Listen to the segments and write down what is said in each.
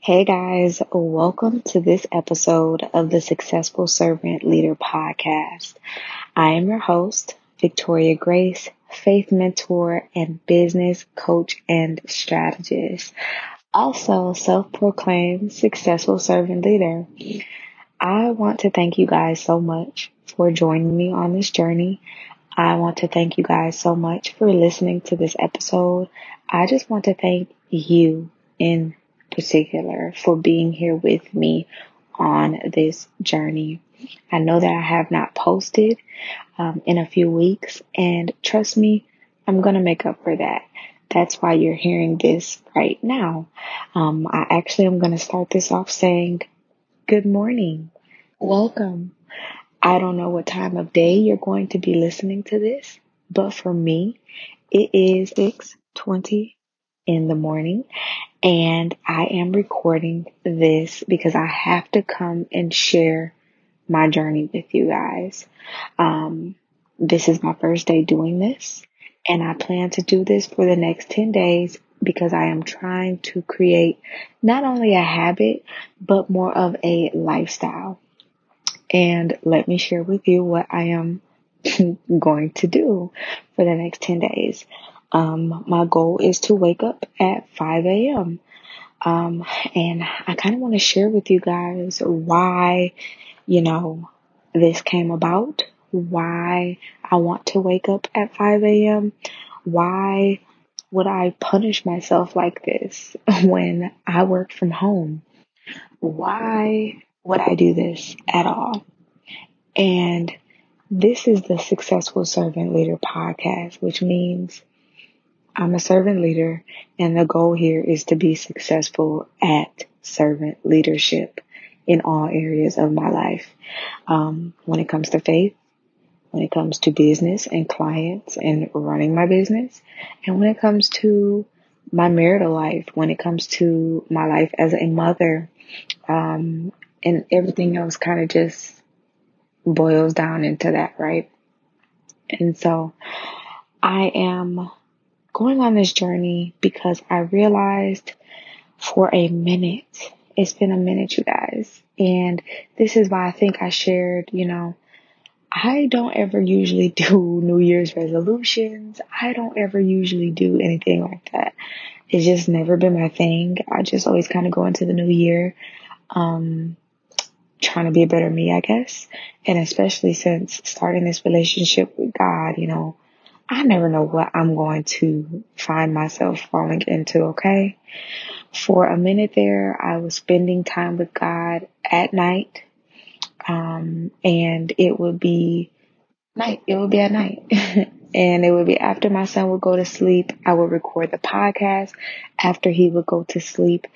Hey guys, welcome to this episode of the Successful Servant Leader podcast. I am your host, Victoria Grace, faith mentor and business coach and strategist. Also self-proclaimed successful servant leader. I want to thank you guys so much for joining me on this journey. I want to thank you guys so much for listening to this episode. I just want to thank you in particular for being here with me on this journey. I know that I have not posted um, in a few weeks, and trust me, I'm going to make up for that. That's why you're hearing this right now. Um, I actually am going to start this off saying, Good morning. Welcome. I don't know what time of day you're going to be listening to this, but for me, it is 6:20 in the morning and I am recording this because I have to come and share my journey with you guys. Um, this is my first day doing this and I plan to do this for the next 10 days because I am trying to create not only a habit, but more of a lifestyle. And let me share with you what I am going to do for the next 10 days. Um, my goal is to wake up at 5 a.m. Um, and I kind of want to share with you guys why, you know, this came about, why I want to wake up at 5 a.m., why would I punish myself like this when I work from home? Why would I do this at all? And this is the Successful Servant Leader podcast, which means I'm a servant leader, and the goal here is to be successful at servant leadership in all areas of my life. Um, when it comes to faith, when it comes to business and clients and running my business, and when it comes to my marital life, when it comes to my life as a mother, um, and everything else kind of just boils down into that, right? And so I am going on this journey because I realized for a minute, it's been a minute, you guys. And this is why I think I shared, you know, I don't ever usually do New Year's resolutions. I don't ever usually do anything like that. It's just never been my thing. I just always kind of go into the new year, um, trying to be a better me, I guess. And especially since starting this relationship with God, you know, I never know what I'm going to find myself falling into, okay? For a minute there, I was spending time with God at night. Um, and it would be night. It would be at night. and it would be after my son would go to sleep. I would record the podcast after he would go to sleep.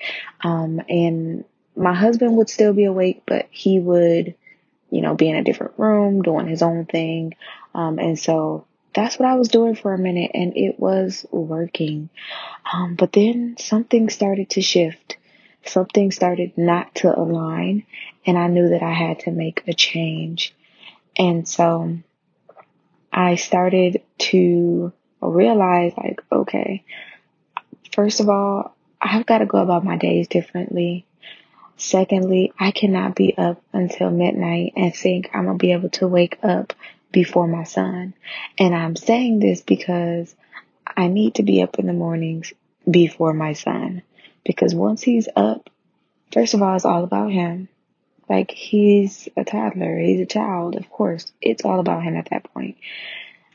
Um, and my husband would still be awake, but he would, you know, be in a different room doing his own thing. Um, and so that's what I was doing for a minute and it was working. Um, but then something started to shift. Something started not to align and I knew that I had to make a change. And so I started to realize like, okay, first of all, I've got to go about my days differently. Secondly, I cannot be up until midnight and think I'm going to be able to wake up before my son. And I'm saying this because I need to be up in the mornings before my son. Because once he's up, first of all, it's all about him. Like he's a toddler, he's a child, of course. It's all about him at that point.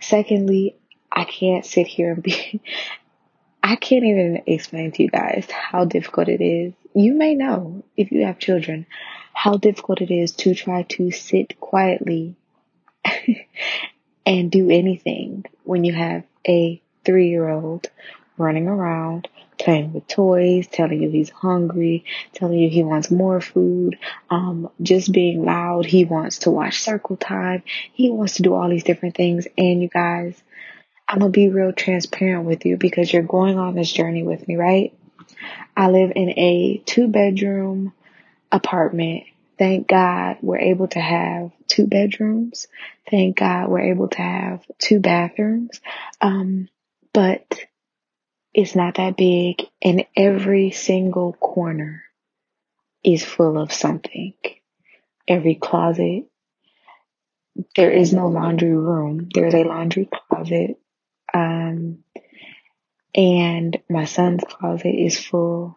Secondly, I can't sit here and be, I can't even explain to you guys how difficult it is. You may know if you have children how difficult it is to try to sit quietly and do anything when you have a three year old running around playing with toys, telling you he's hungry, telling you he wants more food, um, just being loud. He wants to watch circle time. He wants to do all these different things. And you guys, I'm gonna be real transparent with you because you're going on this journey with me, right? I live in a two bedroom apartment Thank God we're able to have two bedrooms. Thank God we're able to have two bathrooms. Um, but it's not that big and every single corner is full of something. Every closet, there is no laundry room. There's a laundry closet. Um, and my son's closet is full.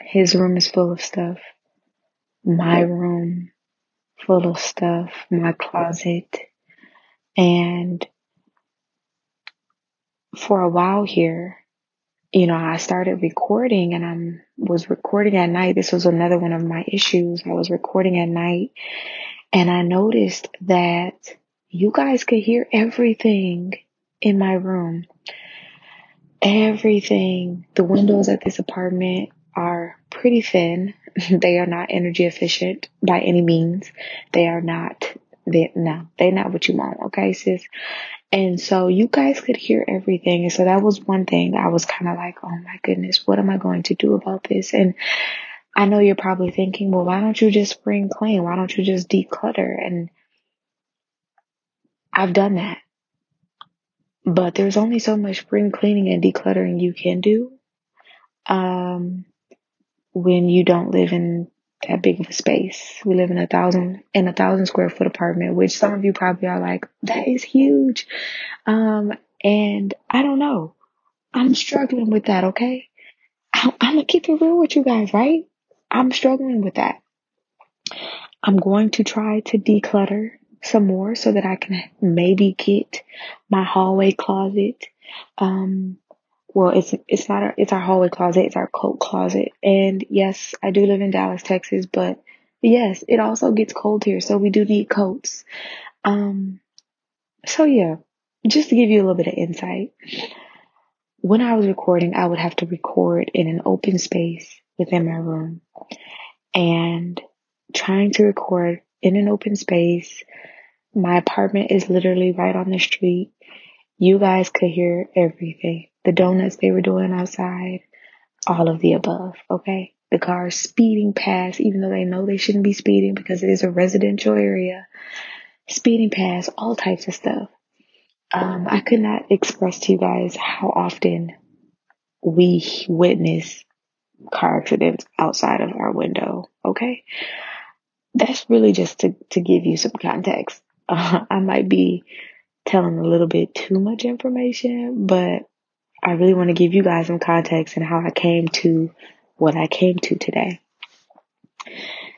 His room is full of stuff. My room full of stuff. My closet. And for a while here, you know, I started recording and I was recording at night. This was another one of my issues. I was recording at night and I noticed that you guys could hear everything in my room. Everything. The windows at this apartment are pretty thin. they are not energy efficient by any means. They are not, they, no, they're not what you want. Okay, sis. And so you guys could hear everything. And so that was one thing I was kind of like, oh my goodness, what am I going to do about this? And I know you're probably thinking, well, why don't you just spring clean? Why don't you just declutter? And I've done that. But there's only so much spring cleaning and decluttering you can do. Um, when you don't live in that big of a space. We live in a thousand in a thousand square foot apartment, which some of you probably are like, that is huge. Um, and I don't know. I'm struggling with that, okay? I, I'm gonna keep it real with you guys, right? I'm struggling with that. I'm going to try to declutter some more so that I can maybe get my hallway closet um well, it's it's not our it's our hallway closet, it's our coat closet. And yes, I do live in Dallas, Texas, but yes, it also gets cold here, so we do need coats. Um so yeah, just to give you a little bit of insight. When I was recording, I would have to record in an open space within my room. And trying to record in an open space, my apartment is literally right on the street. You guys could hear everything the donuts they were doing outside, all of the above, okay? The cars speeding past, even though they know they shouldn't be speeding because it is a residential area, speeding past, all types of stuff. Um, I could not express to you guys how often we witness car accidents outside of our window, okay? That's really just to, to give you some context. Uh, I might be telling a little bit too much information, but I really want to give you guys some context and how I came to what I came to today.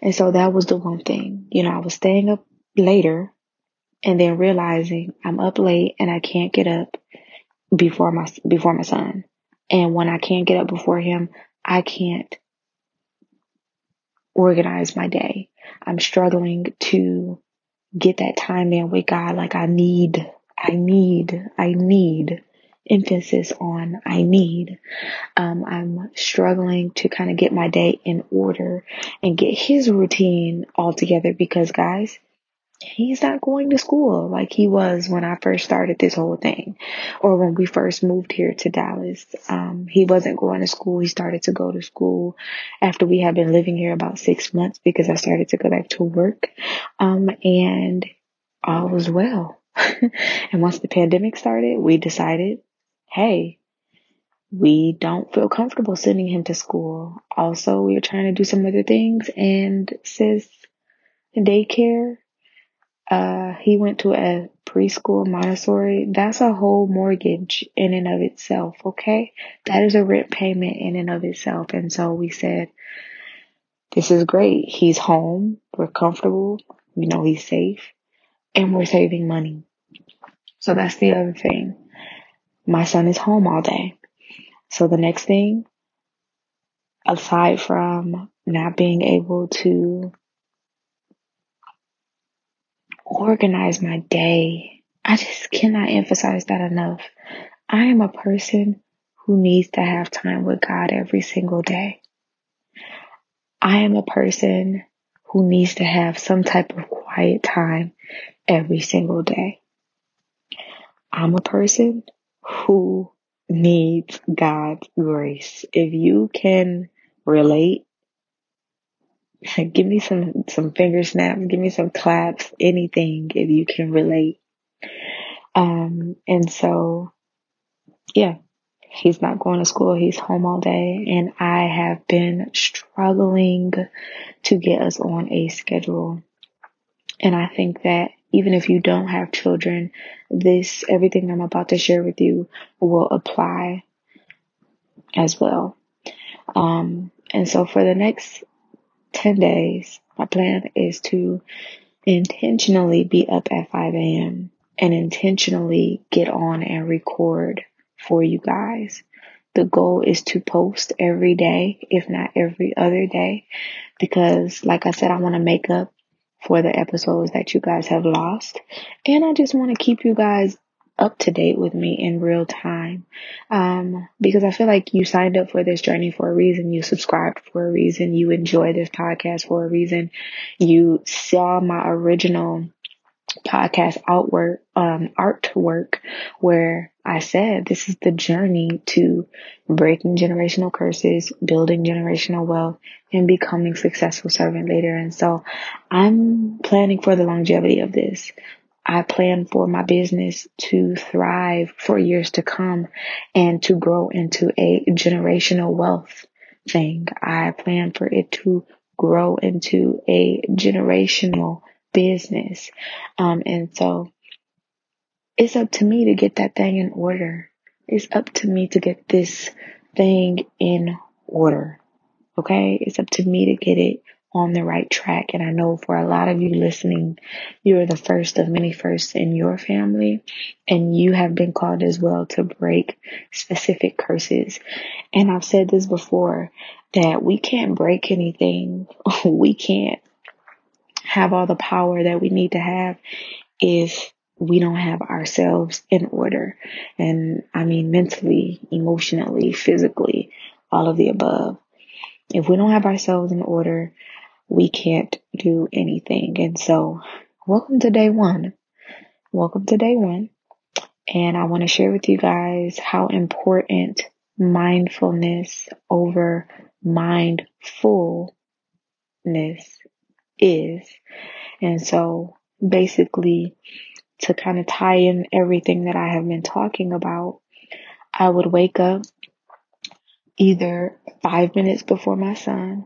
And so that was the one thing, you know, I was staying up later and then realizing I'm up late and I can't get up before my, before my son. And when I can't get up before him, I can't organize my day. I'm struggling to get that time in with God. Like I need, I need, I need emphasis on I need. Um, I'm struggling to kind of get my day in order and get his routine all together because guys, he's not going to school like he was when I first started this whole thing or when we first moved here to Dallas. Um, he wasn't going to school. He started to go to school after we had been living here about six months because I started to go back to work. Um, and all was well. and once the pandemic started, we decided hey, we don't feel comfortable sending him to school. Also, we are trying to do some other things and sis daycare, uh, he went to a preschool Montessori. That's a whole mortgage in and of itself. Okay. That is a rent payment in and of itself. And so we said, this is great. He's home. We're comfortable. We know he's safe and we're saving money. So that's the other thing my son is home all day. So the next thing, aside from not being able to organize my day, I just cannot emphasize that enough. I am a person who needs to have time with God every single day. I am a person who needs to have some type of quiet time every single day. I'm a person who needs God's grace. If you can relate, give me some, some finger snaps, give me some claps, anything if you can relate. Um, and so, yeah, he's not going to school. He's home all day. And I have been struggling to get us on a schedule. And I think that even if you don't have children, this, everything I'm about to share with you will apply as well. Um, and so for the next 10 days, my plan is to intentionally be up at 5 a.m. and intentionally get on and record for you guys. The goal is to post every day, if not every other day, because like I said, I want to make up for the episodes that you guys have lost. And I just want to keep you guys up to date with me in real time. Um, because I feel like you signed up for this journey for a reason. You subscribed for a reason. You enjoy this podcast for a reason. You saw my original podcast artwork, um, artwork where I said this is the journey to breaking generational curses, building generational wealth, and becoming successful servant leader. And so I'm planning for the longevity of this. I plan for my business to thrive for years to come and to grow into a generational wealth thing. I plan for it to grow into a generational business. Um, and so it's up to me to get that thing in order. It's up to me to get this thing in order. Okay. It's up to me to get it on the right track. And I know for a lot of you listening, you're the first of many firsts in your family and you have been called as well to break specific curses. And I've said this before that we can't break anything. we can't have all the power that we need to have if we don't have ourselves in order. And I mean mentally, emotionally, physically, all of the above. If we don't have ourselves in order, we can't do anything. And so, welcome to day one. Welcome to day one. And I want to share with you guys how important mindfulness over mindfulness is. And so, basically, to kind of tie in everything that I have been talking about, I would wake up either five minutes before my son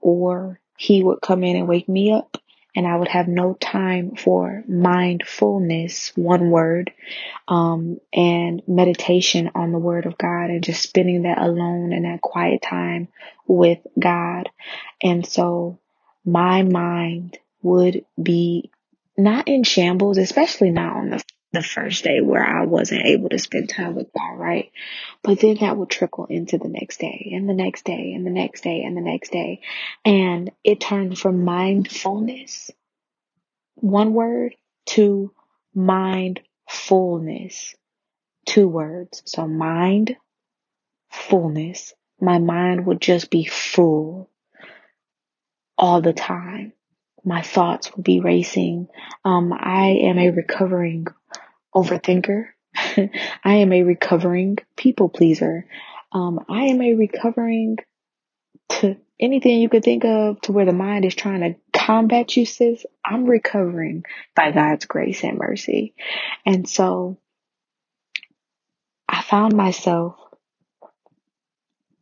or he would come in and wake me up and I would have no time for mindfulness, one word, um, and meditation on the word of God and just spending that alone and that quiet time with God. And so my mind would be not in shambles, especially not on the the first day where I wasn't able to spend time with God, right? But then that would trickle into the next day and the next day and the next day and the next day. And it turned from mindfulness, one word, to mindfulness, two words. So mind, fullness. My mind would just be full all the time. My thoughts will be racing. Um, I am a recovering overthinker. I am a recovering people pleaser. Um, I am a recovering to anything you could think of to where the mind is trying to combat you, sis. I'm recovering by God's grace and mercy. And so I found myself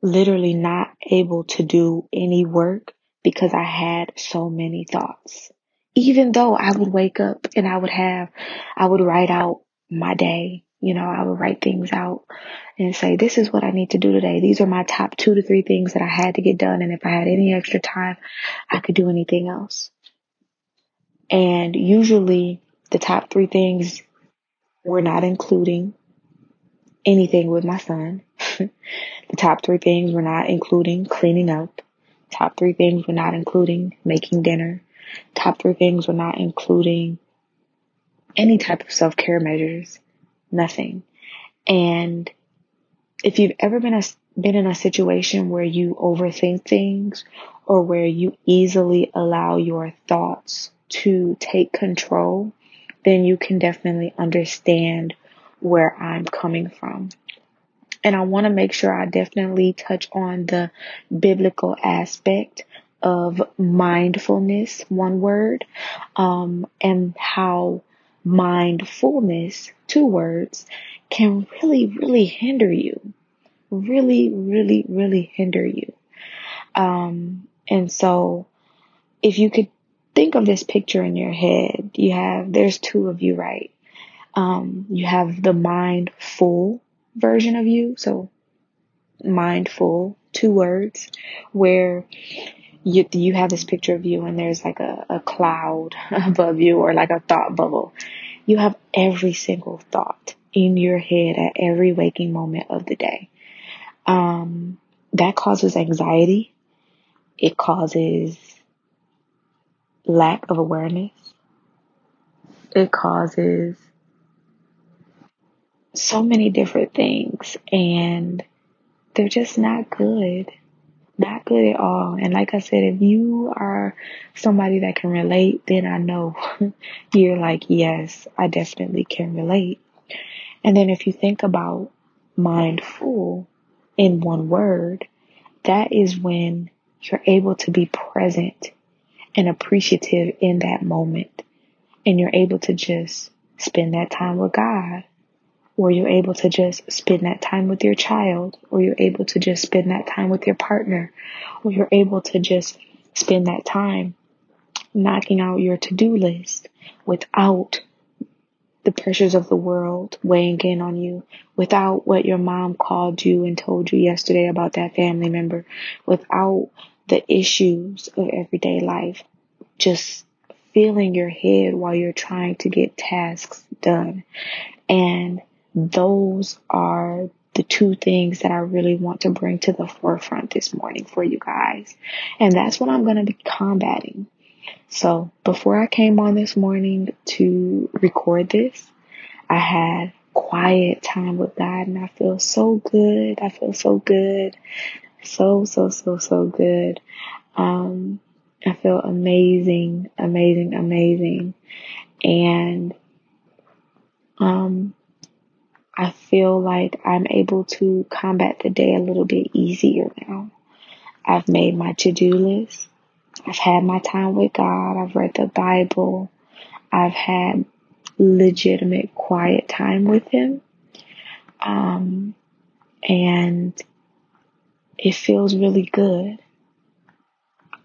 literally not able to do any work because I had so many thoughts even though I would wake up and I would have, I would write out my day. You know, I would write things out and say, this is what I need to do today. These are my top two to three things that I had to get done. And if I had any extra time, I could do anything else. And usually the top three things were not including anything with my son. the top three things were not including cleaning up. Top three things we're not including making dinner. Top three things we're not including any type of self care measures, nothing. And if you've ever been a, been in a situation where you overthink things or where you easily allow your thoughts to take control, then you can definitely understand where I'm coming from. And I want to make sure I definitely touch on the biblical aspect of mindfulness, one word, um, and how mindfulness, two words, can really, really hinder you. really, really, really hinder you. Um, and so if you could think of this picture in your head, you have, there's two of you, right? Um, you have the mindful version of you. So mindful, two words, where you, you have this picture of you and there's like a, a cloud above you or like a thought bubble. You have every single thought in your head at every waking moment of the day. Um, that causes anxiety. It causes lack of awareness. It causes so many different things and they're just not good. Not good at all. And like I said, if you are somebody that can relate, then I know you're like, yes, I definitely can relate. And then if you think about mindful in one word, that is when you're able to be present and appreciative in that moment. And you're able to just spend that time with God. Or you're able to just spend that time with your child. Or you're able to just spend that time with your partner. Or you're able to just spend that time knocking out your to-do list without the pressures of the world weighing in on you, without what your mom called you and told you yesterday about that family member, without the issues of everyday life, just filling your head while you're trying to get tasks done. And those are the two things that I really want to bring to the forefront this morning for you guys. And that's what I'm going to be combating. So before I came on this morning to record this, I had quiet time with God and I feel so good. I feel so good. So, so, so, so good. Um, I feel amazing, amazing, amazing. And, um, I feel like I'm able to combat the day a little bit easier now. I've made my to-do list. I've had my time with God. I've read the Bible. I've had legitimate quiet time with Him. Um, and it feels really good.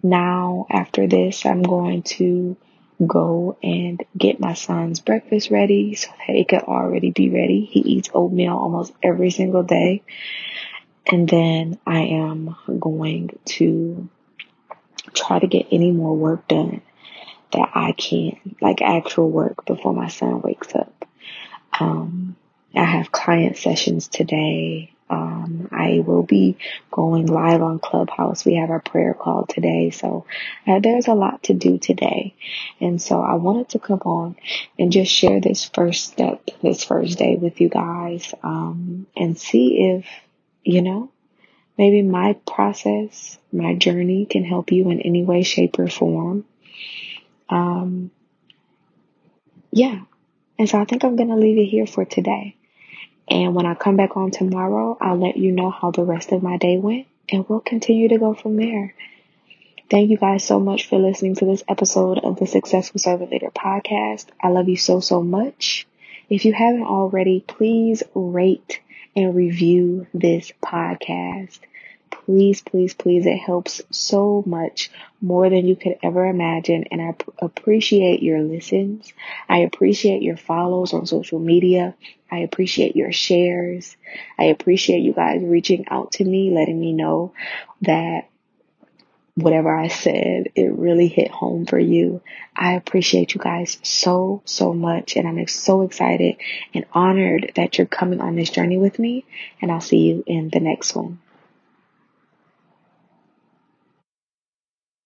Now, after this, I'm going to go and get my son's breakfast ready so that it could already be ready. He eats oatmeal almost every single day. And then I am going to try to get any more work done that I can, like actual work before my son wakes up. Um, I have client sessions today. Um, I will be going live on Clubhouse. We have our prayer call today. So uh, there's a lot to do today. And so I wanted to come on and just share this first step, this first day with you guys, um, and see if, you know, maybe my process, my journey can help you in any way, shape, or form. Um, yeah. And so I think I'm going to leave it here for today. And when I come back on tomorrow, I'll let you know how the rest of my day went and we'll continue to go from there. Thank you guys so much for listening to this episode of the Successful Servant Leader podcast. I love you so, so much. If you haven't already, please rate and review this podcast. Please, please, please. It helps so much more than you could ever imagine. And I p- appreciate your listens. I appreciate your follows on social media. I appreciate your shares. I appreciate you guys reaching out to me, letting me know that whatever I said, it really hit home for you. I appreciate you guys so, so much. And I'm so excited and honored that you're coming on this journey with me. And I'll see you in the next one.